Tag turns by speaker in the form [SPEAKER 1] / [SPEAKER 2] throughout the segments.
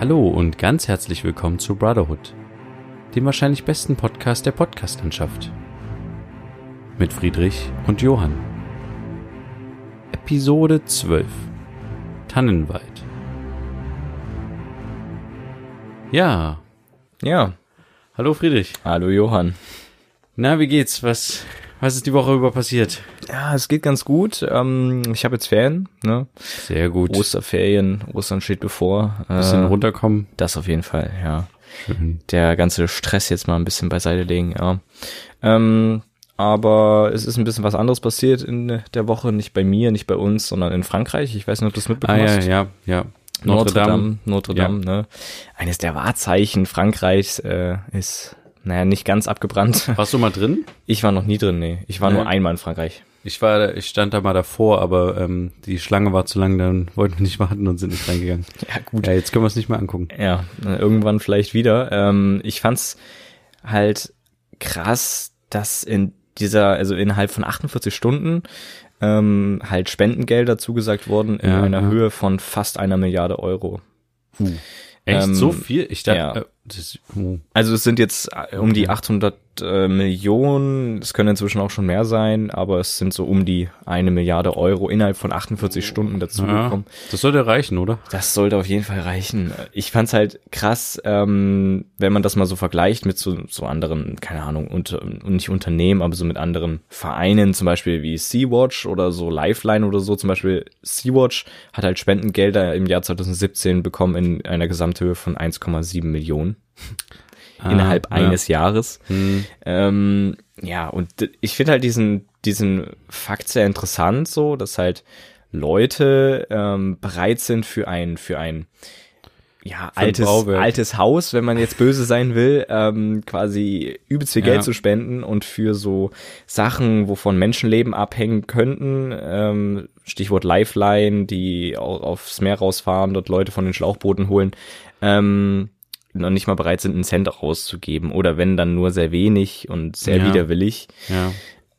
[SPEAKER 1] Hallo und ganz herzlich willkommen zu Brotherhood, dem wahrscheinlich besten Podcast der Podcastlandschaft. Mit Friedrich und Johann. Episode 12 Tannenwald. Ja,
[SPEAKER 2] Ja,
[SPEAKER 1] hallo Friedrich.
[SPEAKER 2] hallo Johann.
[SPEAKER 1] Na, wie geht's? Was, was ist die Woche über passiert?
[SPEAKER 2] Ja, es geht ganz gut. Ähm, ich habe jetzt Ferien, ne?
[SPEAKER 1] Sehr gut.
[SPEAKER 2] Osterferien, Ostern steht bevor.
[SPEAKER 1] Bisschen
[SPEAKER 2] Äh,
[SPEAKER 1] runterkommen.
[SPEAKER 2] das auf jeden Fall, ja.
[SPEAKER 1] Schön.
[SPEAKER 2] Der ganze Stress jetzt mal ein bisschen beiseite legen, ja. Ähm, aber es ist ein bisschen was anderes passiert in der Woche, nicht bei mir, nicht bei uns, sondern in Frankreich. Ich weiß nicht, ob du
[SPEAKER 1] Ah
[SPEAKER 2] mitbekommen
[SPEAKER 1] ja,
[SPEAKER 2] hast.
[SPEAKER 1] ja, ja.
[SPEAKER 2] Notre Dame, Notre Dame, ne? Eines der Wahrzeichen Frankreichs äh, ist, naja, nicht ganz abgebrannt.
[SPEAKER 1] Warst du mal drin?
[SPEAKER 2] Ich war noch nie drin, nee. Ich war
[SPEAKER 1] Nee.
[SPEAKER 2] nur einmal in Frankreich.
[SPEAKER 1] Ich war, ich stand da mal davor, aber ähm, die Schlange war zu lang, dann wollten wir nicht warten und sind nicht reingegangen.
[SPEAKER 2] Ja, gut.
[SPEAKER 1] Ja, jetzt können wir es nicht mehr angucken.
[SPEAKER 2] Ja, äh, irgendwann vielleicht wieder. Ähm, ich fand's halt krass, dass in dieser, also innerhalb von 48 Stunden ähm, halt Spendengelder zugesagt wurden in
[SPEAKER 1] Ja,
[SPEAKER 2] einer
[SPEAKER 1] ja.
[SPEAKER 2] Höhe von fast einer Milliarde Euro.
[SPEAKER 1] Echt
[SPEAKER 2] Ähm,
[SPEAKER 1] so viel? Ich dachte,
[SPEAKER 2] ja.
[SPEAKER 1] Das, oh.
[SPEAKER 2] Also es sind jetzt äh, um die 800 äh, Millionen, es können inzwischen auch schon mehr sein, aber es sind so um die eine Milliarde Euro innerhalb von 48 Stunden
[SPEAKER 1] ja,
[SPEAKER 2] dazugekommen.
[SPEAKER 1] das sollte reichen, oder?
[SPEAKER 2] Das sollte auf jeden Fall reichen. Ich fand's halt krass, ähm, wenn man das mal so vergleicht mit so, so anderen, keine Ahnung, unter, und nicht Unternehmen, aber so mit anderen Vereinen, zum Beispiel wie Sea-Watch oder so Lifeline oder so. Zum Beispiel Sea-Watch hat halt Spendengelder im Jahr 2017 bekommen in einer Gesamthöhe von 1,7 Millionen innerhalb
[SPEAKER 1] Ah, ja.
[SPEAKER 2] eines Jahres.
[SPEAKER 1] Hm.
[SPEAKER 2] Ähm, ja, und ich finde halt diesen, diesen Fakt sehr interessant, so, dass halt Leute ähm, bereit sind für ein, für ein ja,
[SPEAKER 1] ein
[SPEAKER 2] altes,
[SPEAKER 1] Bauwerk.
[SPEAKER 2] altes Haus, wenn man jetzt böse sein will, ähm, quasi übelst viel
[SPEAKER 1] Ja.
[SPEAKER 2] Geld zu spenden und für so Sachen, wovon Menschenleben abhängen könnten, ähm, Stichwort Lifeline, die auch aufs Meer rausfahren, dort Leute von den Schlauchbooten holen, ähm, noch nicht mal bereit sind, einen Cent rauszugeben oder wenn dann nur sehr wenig und sehr
[SPEAKER 1] Ja.
[SPEAKER 2] widerwillig,
[SPEAKER 1] Ja.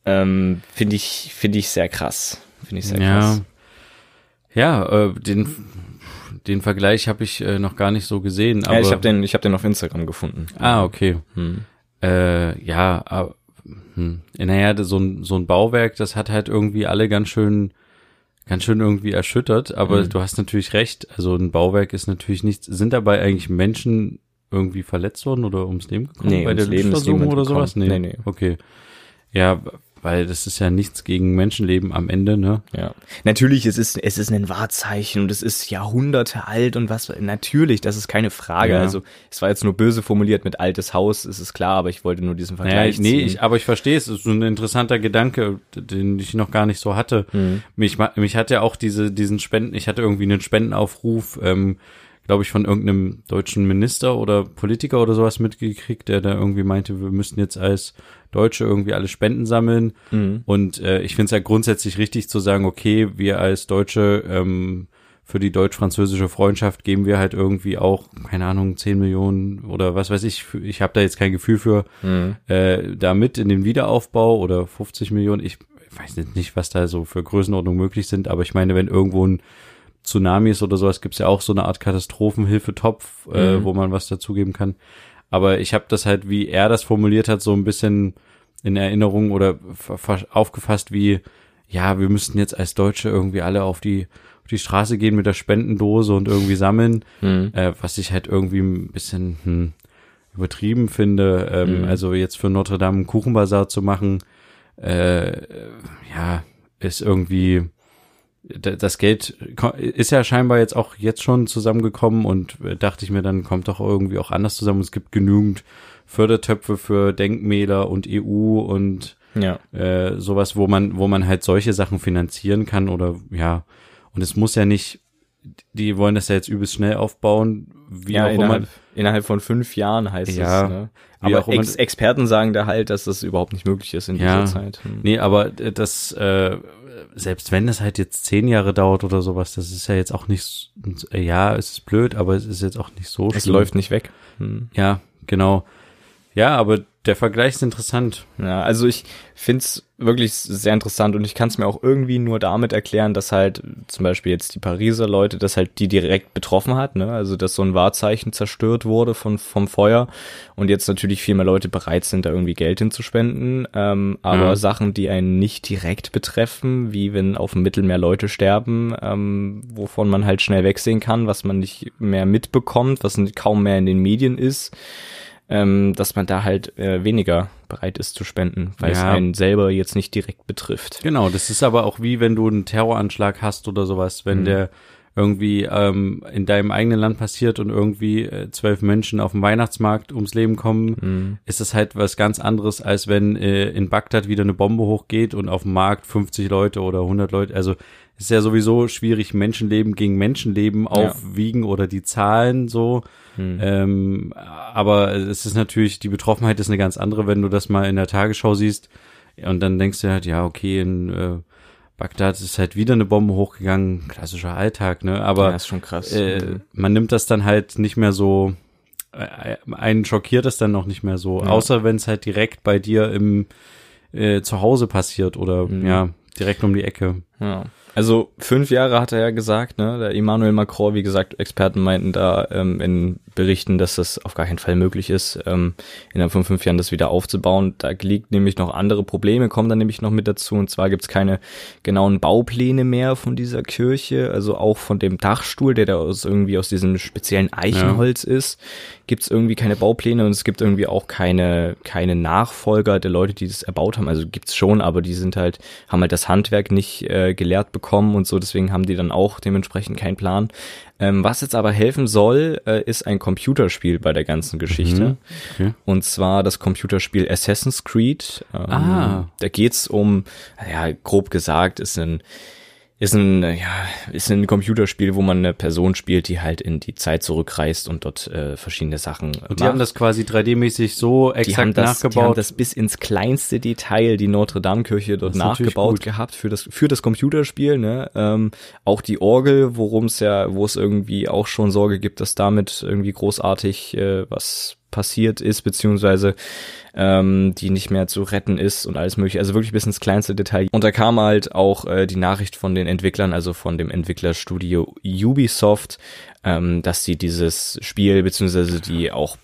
[SPEAKER 2] ähm, finde ich, finde ich sehr krass. Finde ich sehr
[SPEAKER 1] Ja.
[SPEAKER 2] krass.
[SPEAKER 1] Ja, äh, den, den Vergleich habe ich äh, noch gar nicht so gesehen. Aber,
[SPEAKER 2] ja, ich habe den, ich habe den auf Instagram gefunden.
[SPEAKER 1] Ah, okay.
[SPEAKER 2] Hm.
[SPEAKER 1] Äh, ja, aber, hm. naja, so ein, so ein Bauwerk, das hat halt irgendwie alle ganz schön, ganz schön irgendwie erschüttert. Aber
[SPEAKER 2] Mhm.
[SPEAKER 1] du hast natürlich recht. Also ein Bauwerk ist natürlich nichts. Sind dabei eigentlich Menschen irgendwie verletzt worden oder ums Leben gekommen
[SPEAKER 2] Nee,
[SPEAKER 1] bei der
[SPEAKER 2] Leben
[SPEAKER 1] oder sowas? Nee.
[SPEAKER 2] Nee, nee.
[SPEAKER 1] Okay. Ja, weil das ist ja nichts gegen Menschenleben am Ende, ne?
[SPEAKER 2] Ja. Natürlich, es ist, es ist ein Wahrzeichen und es ist Jahrhunderte alt und was, natürlich, das ist keine Frage.
[SPEAKER 1] Ja.
[SPEAKER 2] Also, es war jetzt nur böse formuliert mit altes Haus, es ist klar, aber ich wollte nur diesen
[SPEAKER 1] Naja,
[SPEAKER 2] Vergleich
[SPEAKER 1] nee,
[SPEAKER 2] ziehen.
[SPEAKER 1] ich, aber ich verstehe es. Es ist so ein interessanter Gedanke, den ich noch gar nicht so hatte.
[SPEAKER 2] Mhm.
[SPEAKER 1] Mich, mich hat ja auch diese, diesen Spenden, ich hatte irgendwie einen Spendenaufruf, ähm, glaube ich, von irgendeinem deutschen Minister oder Politiker oder sowas mitgekriegt, der da irgendwie meinte, wir müssten jetzt als Deutsche irgendwie alle Spenden sammeln.
[SPEAKER 2] Mhm.
[SPEAKER 1] Und äh, ich finde es ja grundsätzlich richtig zu sagen, okay, wir als Deutsche ähm, für die deutsch-französische Freundschaft geben wir halt irgendwie auch, keine Ahnung, 10 Millionen oder was weiß ich, ich habe da jetzt kein Gefühl für,
[SPEAKER 2] Mhm.
[SPEAKER 1] äh, da mit in den Wiederaufbau oder 50 Millionen, ich weiß jetzt nicht, was da so für Größenordnungen möglich sind, aber ich meine, wenn irgendwo ein Tsunami ist oder sowas, gibt's ja auch so eine Art Katastrophenhilfetopf, äh,
[SPEAKER 2] Mhm.
[SPEAKER 1] wo man was dazugeben kann. Aber ich habe das halt, wie er das formuliert hat, so ein bisschen in Erinnerung oder aufgefasst wie, ja, wir müssten jetzt als Deutsche irgendwie alle auf die, auf die Straße gehen mit der Spendendose und irgendwie sammeln,
[SPEAKER 2] Mhm.
[SPEAKER 1] äh, was ich halt irgendwie ein bisschen hm, übertrieben finde. Ähm,
[SPEAKER 2] Mhm.
[SPEAKER 1] Also jetzt für Notre Dame einen Kuchenbazar zu machen, äh, ja, ist irgendwie das Geld ist ja scheinbar jetzt auch jetzt schon zusammengekommen und äh, dachte ich mir, dann kommt doch irgendwie auch anders zusammen. Es gibt genügend Fördertöpfe für Denkmäler und EU und
[SPEAKER 2] Ja.
[SPEAKER 1] äh, sowas, wo man, wo man halt solche Sachen finanzieren kann oder ja. Und es muss ja nicht, die wollen das ja jetzt übelst schnell aufbauen, wie
[SPEAKER 2] ja,
[SPEAKER 1] auch immer.
[SPEAKER 2] Innerhalb, von fünf Jahren heißt
[SPEAKER 1] Ja,
[SPEAKER 2] es. Ne? Aber Ex Experten sagen da halt, dass das überhaupt nicht möglich ist in
[SPEAKER 1] Ja.
[SPEAKER 2] dieser Zeit. Hm.
[SPEAKER 1] Nee, aber äh, das, äh, selbst wenn es halt jetzt zehn Jahre dauert oder sowas, das ist ja jetzt auch nicht, äh, ja, es ist blöd, aber es ist jetzt auch nicht so
[SPEAKER 2] Es
[SPEAKER 1] schlimm.
[SPEAKER 2] läuft nicht weg. Hm.
[SPEAKER 1] Ja, genau. Ja, aber der Vergleich ist interessant.
[SPEAKER 2] Ja, also ich find's wirklich sehr interessant und ich kann es mir auch irgendwie nur damit erklären, dass halt zum Beispiel jetzt die Pariser Leute, dass halt die direkt betroffen hat, ne? Also dass so ein Wahrzeichen zerstört wurde von vom Feuer und jetzt natürlich viel mehr Leute bereit sind, da irgendwie Geld hinzuspenden. Ähm, aber ja. Sachen, die einen nicht direkt betreffen, wie wenn auf dem Mittelmeer Leute sterben, ähm, wovon man halt schnell wegsehen kann, was man nicht mehr mitbekommt, was kaum mehr in den Medien ist ähm, dass man da halt äh, weniger bereit ist zu spenden, weil ja. es einen selber jetzt nicht direkt betrifft.
[SPEAKER 1] Genau, das ist aber auch wie wenn du einen Terroranschlag hast oder sowas, wenn mhm. der irgendwie ähm, in deinem eigenen Land passiert und irgendwie äh, zwölf Menschen auf dem Weihnachtsmarkt ums Leben kommen, mhm. ist das halt was ganz anderes, als wenn äh, in Bagdad wieder eine Bombe hochgeht und auf dem Markt 50 Leute oder 100 Leute, also ist ja sowieso schwierig, Menschenleben gegen Menschenleben aufwiegen ja. oder die Zahlen so. Hm. Ähm, aber es ist natürlich, die Betroffenheit ist eine ganz andere, wenn du das mal in der Tagesschau siehst und dann denkst du halt, ja, okay, in äh, Bagdad ist halt wieder eine Bombe hochgegangen, klassischer Alltag, ne? Aber
[SPEAKER 2] ja, ist schon krass.
[SPEAKER 1] Äh, mhm. man nimmt das dann halt nicht mehr so, äh, einen schockiert es dann noch nicht mehr so, ja. außer wenn es halt direkt bei dir im äh, zu Hause passiert oder mhm. ja, direkt um die Ecke.
[SPEAKER 2] Ja. Also fünf Jahre hat er ja gesagt, ne? Der Emmanuel Macron, wie gesagt, Experten meinten da ähm, in Berichten, dass das auf gar keinen Fall möglich ist, ähm, innerhalb von fünf Jahren das wieder aufzubauen. Da liegt nämlich noch andere Probleme, kommen dann nämlich noch mit dazu. Und zwar gibt's keine genauen Baupläne mehr von dieser Kirche, also auch von dem Dachstuhl, der da aus irgendwie aus diesem speziellen Eichenholz ja. ist, gibt's irgendwie keine Baupläne und es gibt irgendwie auch keine keine Nachfolger der Leute, die das erbaut haben. Also gibt's schon, aber die sind halt haben halt das Handwerk nicht äh, gelehrt bekommen bekommen und so, deswegen haben die dann auch dementsprechend keinen Plan. Ähm, was jetzt aber helfen soll, äh, ist ein Computerspiel bei der ganzen Geschichte. Mhm. Okay. Und zwar das Computerspiel Assassin's Creed. Ähm, ah. Da geht's um, ja, grob gesagt, ist ein ist ein, ja, ist ein Computerspiel, wo man eine Person spielt, die halt in die Zeit zurückreist und dort äh, verschiedene Sachen
[SPEAKER 1] Und macht. die haben das quasi 3D-mäßig so exakt
[SPEAKER 2] das,
[SPEAKER 1] nachgebaut.
[SPEAKER 2] Die haben das bis ins kleinste Detail, die Notre-Dame-Kirche dort nachgebaut gehabt für das, für das Computerspiel, ne? Ähm, auch die Orgel, worum es ja, wo es irgendwie auch schon Sorge gibt, dass damit irgendwie großartig äh, was passiert ist, beziehungsweise ähm, die nicht mehr zu retten ist und alles mögliche. Also wirklich bis ins kleinste Detail. Und da kam halt auch äh, die Nachricht von den Entwicklern, also von dem Entwicklerstudio Ubisoft, ähm, dass sie dieses Spiel, beziehungsweise die auch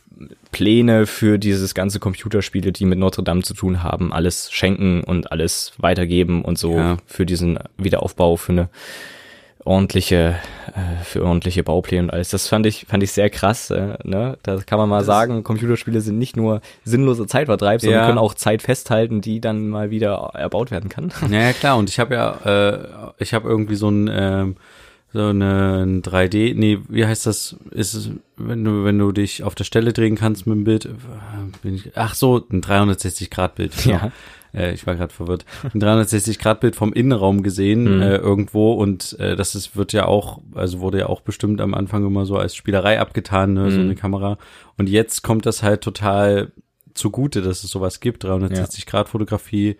[SPEAKER 2] Pläne für dieses ganze Computerspiele, die mit Notre Dame zu tun haben, alles schenken und alles weitergeben und so ja. für diesen Wiederaufbau, für eine ordentliche, äh, für ordentliche Baupläne und alles. Das fand ich, fand ich sehr krass. Äh, ne? Da kann man mal das sagen, Computerspiele sind nicht nur sinnlose Zeitvertreib, sondern ja. können auch Zeit festhalten, die dann mal wieder erbaut werden kann.
[SPEAKER 1] Ja, ja klar. Und ich habe ja, äh, ich habe irgendwie so ein ähm, so eine ein 3D, nee, wie heißt das? Ist es, wenn du wenn du dich auf der Stelle drehen kannst mit dem Bild, äh, bin ich, ach so, ein 360 Grad Bild.
[SPEAKER 2] Ja.
[SPEAKER 1] Äh, ich war gerade verwirrt. Ein 360-Grad-Bild vom Innenraum gesehen mhm. äh, irgendwo und äh, das ist, wird ja auch, also wurde ja auch bestimmt am Anfang immer so als Spielerei abgetan, ne, mhm. so eine Kamera. Und jetzt kommt das halt total zugute, dass es sowas gibt, 360-Grad-Fotografie,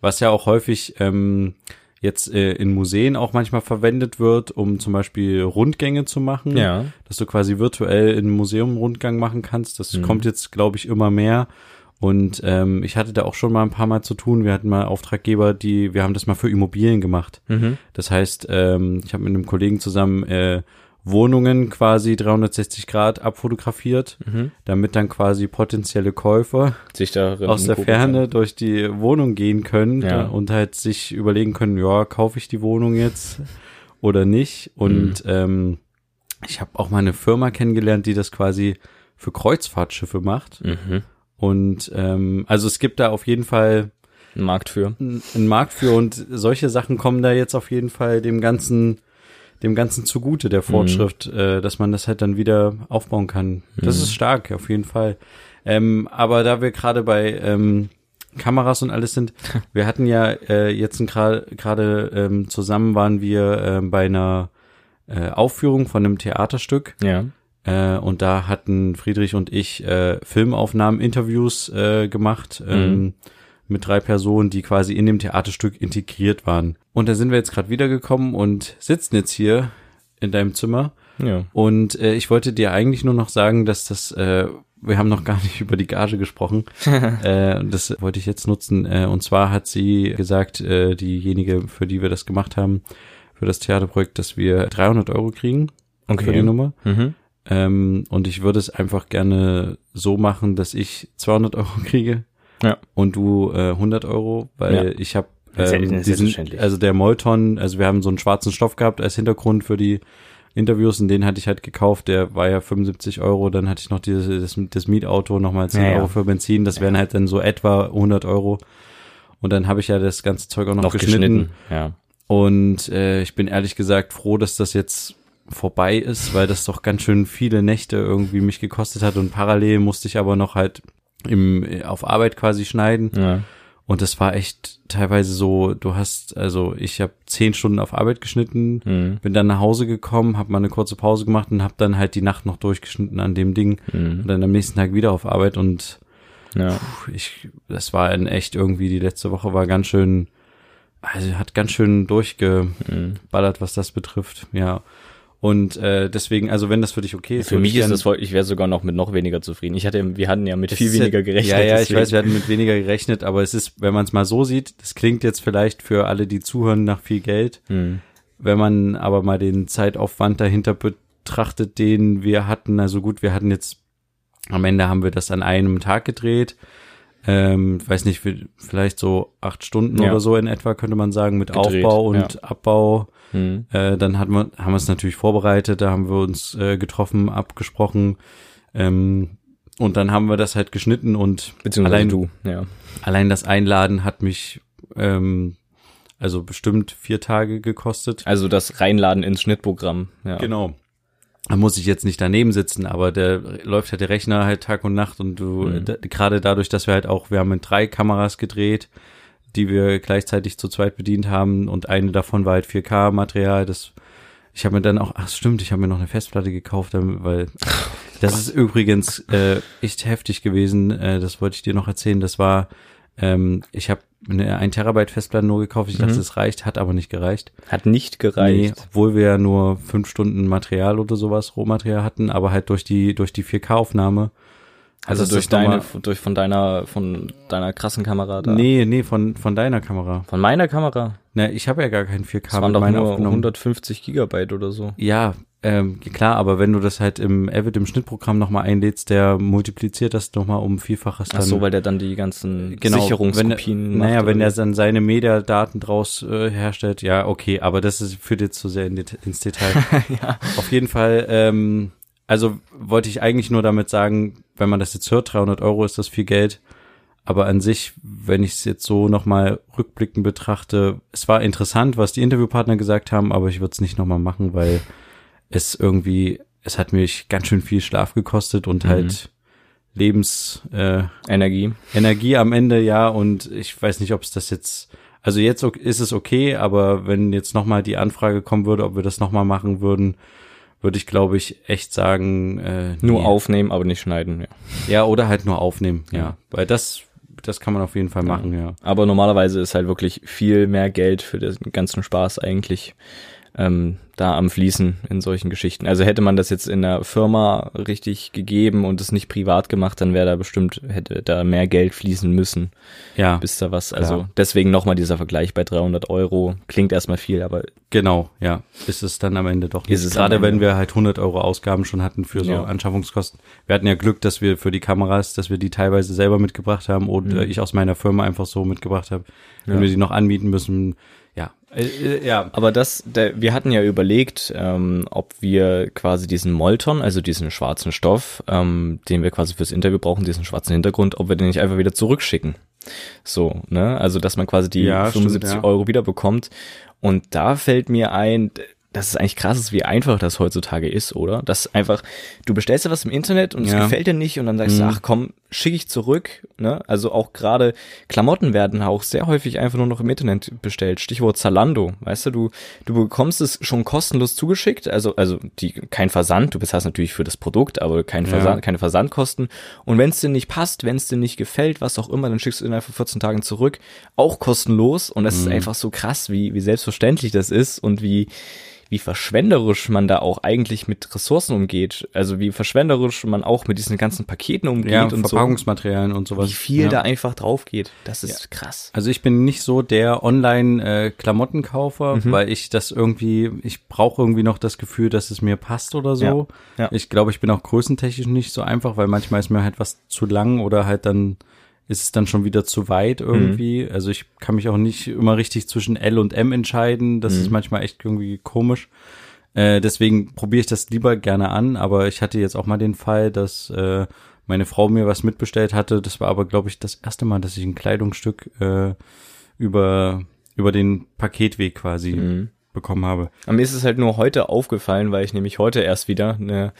[SPEAKER 1] was ja auch häufig ähm, jetzt äh, in Museen auch manchmal verwendet wird, um zum Beispiel Rundgänge zu machen.
[SPEAKER 2] Ja.
[SPEAKER 1] Dass du quasi virtuell in einem Museum Rundgang machen kannst. Das mhm. kommt jetzt, glaube ich, immer mehr. Und ähm, ich hatte da auch schon mal ein paar Mal zu tun. Wir hatten mal Auftraggeber, die, wir haben das mal für Immobilien gemacht. Mhm. Das heißt, ähm, ich habe mit einem Kollegen zusammen äh, Wohnungen quasi 360 Grad abfotografiert, mhm. damit dann quasi potenzielle Käufer
[SPEAKER 2] sich da
[SPEAKER 1] aus der Ferne kann. durch die Wohnung gehen können ja. und halt sich überlegen können, ja, kaufe ich die Wohnung jetzt oder nicht. Und mhm. ähm, ich habe auch mal eine Firma kennengelernt, die das quasi für Kreuzfahrtschiffe macht. Mhm. Und ähm, also es gibt da auf jeden Fall
[SPEAKER 2] einen Markt für.
[SPEAKER 1] Einen Markt für und solche Sachen kommen da jetzt auf jeden Fall dem ganzen dem ganzen zugute der Fortschritt, mhm. äh, dass man das halt dann wieder aufbauen kann. Das mhm. ist stark auf jeden Fall. Ähm, aber da wir gerade bei ähm, Kameras und alles sind, wir hatten ja äh, jetzt gerade ähm, zusammen waren wir äh, bei einer äh, Aufführung von einem Theaterstück.
[SPEAKER 2] Ja.
[SPEAKER 1] Äh, und da hatten Friedrich und ich äh, Filmaufnahmen, Interviews äh, gemacht ähm, mhm. mit drei Personen, die quasi in dem Theaterstück integriert waren. Und da sind wir jetzt gerade wiedergekommen und sitzen jetzt hier in deinem Zimmer.
[SPEAKER 2] Ja.
[SPEAKER 1] Und äh, ich wollte dir eigentlich nur noch sagen, dass das, äh, wir haben noch gar nicht über die Gage gesprochen. äh, das wollte ich jetzt nutzen. Äh, und zwar hat sie gesagt, äh, diejenige, für die wir das gemacht haben, für das Theaterprojekt, dass wir 300 Euro kriegen
[SPEAKER 2] Okay.
[SPEAKER 1] für die Nummer.
[SPEAKER 2] Mhm.
[SPEAKER 1] Ähm, und ich würde es einfach gerne so machen, dass ich 200 Euro kriege
[SPEAKER 2] Ja.
[SPEAKER 1] und du äh, 100 Euro, weil
[SPEAKER 2] Ja.
[SPEAKER 1] ich habe ähm, diesen, also der Molton, also wir haben so einen schwarzen Stoff gehabt als Hintergrund für die Interviews und den hatte ich halt gekauft, der war ja 75 Euro, dann hatte ich noch dieses, das, das Mietauto nochmal 10
[SPEAKER 2] Ja, ja.
[SPEAKER 1] Euro für Benzin, das wären halt dann so etwa 100 Euro und dann habe ich ja das ganze Zeug auch noch,
[SPEAKER 2] Noch
[SPEAKER 1] geschnitten,
[SPEAKER 2] geschnitten. Ja.
[SPEAKER 1] und äh, ich bin ehrlich gesagt froh, dass das jetzt vorbei ist, weil das doch ganz schön viele Nächte irgendwie mich gekostet hat und parallel musste ich aber noch halt im auf Arbeit quasi schneiden
[SPEAKER 2] ja.
[SPEAKER 1] und das war echt teilweise so, du hast also ich habe zehn Stunden auf Arbeit geschnitten,
[SPEAKER 2] Mhm.
[SPEAKER 1] bin dann nach Hause gekommen, habe mal eine kurze Pause gemacht und habe dann halt die Nacht noch durchgeschnitten an dem Ding
[SPEAKER 2] Mhm.
[SPEAKER 1] und dann am nächsten Tag wieder auf Arbeit und
[SPEAKER 2] Ja.
[SPEAKER 1] Puh, ich, das war in echt irgendwie, die letzte Woche war ganz schön, also hat ganz schön durchgeballert,
[SPEAKER 2] Mhm.
[SPEAKER 1] was das betrifft, ja. Und äh, deswegen, also wenn das für dich okay ist,
[SPEAKER 2] Für mich
[SPEAKER 1] ich
[SPEAKER 2] ist das voll, ich wäre sogar noch mit noch weniger zufrieden. Ich hatte, wir hatten ja mit viel weniger
[SPEAKER 1] ja,
[SPEAKER 2] gerechnet.
[SPEAKER 1] Ja, ja, ich
[SPEAKER 2] deswegen-
[SPEAKER 1] weiß, wir hatten mit weniger gerechnet, aber es ist, wenn man es mal so sieht, das klingt jetzt vielleicht für alle, die zuhören, nach viel Geld.
[SPEAKER 2] Mhm.
[SPEAKER 1] Wenn man aber mal den Zeitaufwand dahinter betrachtet, den wir hatten, also gut, wir hatten jetzt, am Ende haben wir das an einem Tag gedreht. Ähm, weiß nicht, vielleicht so acht Stunden
[SPEAKER 2] Ja.
[SPEAKER 1] oder so in etwa, könnte man sagen, mit
[SPEAKER 2] Gedreht,
[SPEAKER 1] Aufbau und Abbau.
[SPEAKER 2] Mhm.
[SPEAKER 1] Äh, dann hat man, haben wir es natürlich vorbereitet, da haben wir uns äh, getroffen, abgesprochen. Ähm, und dann haben wir das halt geschnitten und allein,
[SPEAKER 2] du, ja.
[SPEAKER 1] allein das Einladen hat mich ähm, also bestimmt vier Tage gekostet.
[SPEAKER 2] Also das Reinladen ins Schnittprogramm, ja.
[SPEAKER 1] Genau. Da muss ich jetzt nicht daneben sitzen, aber der läuft halt der Rechner halt Tag und Nacht und du,
[SPEAKER 2] Mhm.
[SPEAKER 1] gerade dadurch, dass wir halt auch, wir haben mit drei Kameras gedreht, die wir gleichzeitig zu zweit bedient haben und eine davon war halt 4K-Material, das, ich habe mir dann auch, ach stimmt, ich habe mir noch eine Festplatte gekauft, weil das ist übrigens äh, echt heftig gewesen, äh, das wollte ich dir noch erzählen, das war, ähm, ich habe eine 1 Terabyte Festplatte nur gekauft, ich dachte,
[SPEAKER 2] Mhm.
[SPEAKER 1] es reicht, hat aber nicht gereicht.
[SPEAKER 2] Hat nicht
[SPEAKER 1] Nee,
[SPEAKER 2] gereicht.
[SPEAKER 1] obwohl wir ja nur fünf Stunden Material oder sowas, Rohmaterial hatten, aber halt durch die, durch die 4K-Aufnahme.
[SPEAKER 2] Also
[SPEAKER 1] ist
[SPEAKER 2] durch deine, durch von deiner, von deiner krassen Kamera da.
[SPEAKER 1] Nee, nee, von, von deiner Kamera.
[SPEAKER 2] Von meiner Kamera.
[SPEAKER 1] Na, ich habe ja gar kein 4K
[SPEAKER 2] Das waren doch
[SPEAKER 1] meiner
[SPEAKER 2] nur
[SPEAKER 1] aufgenommen.
[SPEAKER 2] 150 Gigabyte oder so.
[SPEAKER 1] Ja, ähm, klar, aber wenn du das halt im Avid im Schnittprogramm nochmal einlädst, der multipliziert das nochmal um Vielfaches
[SPEAKER 2] Ach
[SPEAKER 1] dann.
[SPEAKER 2] so, weil der dann die ganzen
[SPEAKER 1] genau,
[SPEAKER 2] Sicherungskopien
[SPEAKER 1] wenn,
[SPEAKER 2] macht.
[SPEAKER 1] Naja, wenn er dann seine Mediadaten draus äh, herstellt, ja, okay, aber das ist, führt jetzt zu sehr in ins Detail.
[SPEAKER 2] ja.
[SPEAKER 1] Auf jeden Fall, ähm, also wollte ich eigentlich nur damit sagen, wenn man das jetzt hört, 300 Euro ist das viel Geld. Aber an sich, wenn ich es jetzt so nochmal rückblickend betrachte, es war interessant, was die Interviewpartner gesagt haben, aber ich würde es nicht nochmal machen, weil es irgendwie, es hat mich ganz schön viel Schlaf gekostet und
[SPEAKER 2] Mhm.
[SPEAKER 1] halt Lebens, äh,
[SPEAKER 2] Energie.
[SPEAKER 1] Energie am Ende, ja, und ich weiß nicht, ob es das jetzt, also jetzt ist es okay, aber wenn jetzt nochmal die Anfrage kommen würde, ob wir das nochmal machen würden, würde ich, glaube ich, echt sagen, äh,
[SPEAKER 2] Nur
[SPEAKER 1] nee.
[SPEAKER 2] aufnehmen, aber nicht schneiden, ja.
[SPEAKER 1] Ja, oder halt nur aufnehmen, ja.
[SPEAKER 2] Ja.
[SPEAKER 1] Weil das, das kann man auf jeden Fall machen, ja.
[SPEAKER 2] Aber normalerweise ist halt wirklich viel mehr Geld für den ganzen Spaß eigentlich ähm, da am Fließen in solchen Geschichten. Also hätte man das jetzt in der Firma richtig gegeben und es nicht privat gemacht, dann wäre da bestimmt, hätte da mehr Geld fließen müssen,
[SPEAKER 1] Ja,
[SPEAKER 2] bis da was, also
[SPEAKER 1] Klar.
[SPEAKER 2] deswegen nochmal dieser Vergleich bei 300 Euro. Klingt erstmal viel, aber
[SPEAKER 1] genau, ja. Ist es dann am Ende doch.
[SPEAKER 2] Ist
[SPEAKER 1] nicht.
[SPEAKER 2] es am
[SPEAKER 1] Gerade wenn wir halt 100 Euro Ausgaben schon hatten für so
[SPEAKER 2] Ja.
[SPEAKER 1] Anschaffungskosten. Wir hatten ja Glück, dass wir für die Kameras, dass wir die teilweise selber mitgebracht haben oder
[SPEAKER 2] Mhm.
[SPEAKER 1] ich aus meiner Firma einfach so mitgebracht habe. Wenn
[SPEAKER 2] Ja.
[SPEAKER 1] wir die noch anbieten müssen, ja. Äh, äh, ja,
[SPEAKER 2] Aber das, der, wir hatten ja überlegt, ähm, ob wir quasi diesen Molton, also diesen schwarzen Stoff, ähm, den wir quasi fürs Interview brauchen, diesen schwarzen Hintergrund, ob wir den nicht einfach wieder zurückschicken. So, ne? Also, dass man quasi die
[SPEAKER 1] Ja, stimmt,
[SPEAKER 2] 75
[SPEAKER 1] ja.
[SPEAKER 2] Euro wieder bekommt. Und da fällt mir ein, dass es eigentlich krass ist, wie einfach das heutzutage ist, oder? Dass einfach, du bestellst dir was im Internet und es
[SPEAKER 1] Ja.
[SPEAKER 2] gefällt dir nicht und dann sagst du,
[SPEAKER 1] Mhm.
[SPEAKER 2] ach komm, schicke ich zurück, ne? Also auch gerade Klamotten werden auch sehr häufig einfach nur noch im Internet bestellt. Stichwort Zalando, weißt du, du, du bekommst es schon kostenlos zugeschickt, also, also die, kein Versand, du bezahlst natürlich für das Produkt, aber kein
[SPEAKER 1] Ja.
[SPEAKER 2] Versand, keine Versandkosten. Und wenn es dir nicht passt, wenn es dir nicht gefällt, was auch immer, dann schickst du innerhalb von 14 Tagen zurück, auch kostenlos. Und das ist
[SPEAKER 1] Mhm.
[SPEAKER 2] einfach so krass, wie, wie selbstverständlich das ist und wie, wie verschwenderisch man da auch eigentlich mit Ressourcen umgeht. Also wie verschwenderisch man auch mit diesen ganzen Paketen umgeht
[SPEAKER 1] Ja,
[SPEAKER 2] und so.
[SPEAKER 1] Verpackungsmaterialien und sowas.
[SPEAKER 2] Wie viel
[SPEAKER 1] ja.
[SPEAKER 2] da einfach drauf geht. Das ist krass.
[SPEAKER 1] Also ich bin nicht so der Online-Klamottenkaufer, weil ich das irgendwie, ich brauche irgendwie noch das Gefühl, dass es mir passt oder so.
[SPEAKER 2] Ja, ja.
[SPEAKER 1] Ich glaube, ich bin auch größentechnisch nicht so einfach, weil manchmal ist mir halt was zu lang oder halt dann ist es dann schon wieder zu weit irgendwie. Also ich kann mich auch nicht immer richtig zwischen L und M entscheiden. Das ist manchmal echt irgendwie komisch. Äh, deswegen probiere ich das lieber gerne an, aber ich hatte jetzt auch mal den Fall, dass äh, meine Frau mir was mitbestellt hatte. Das war aber, glaube ich, das erste Mal, dass ich ein Kleidungsstück äh, über, über den Paketweg quasi bekommen habe.
[SPEAKER 2] Aber mir ist es halt nur heute aufgefallen, weil ich nämlich heute erst wieder eine,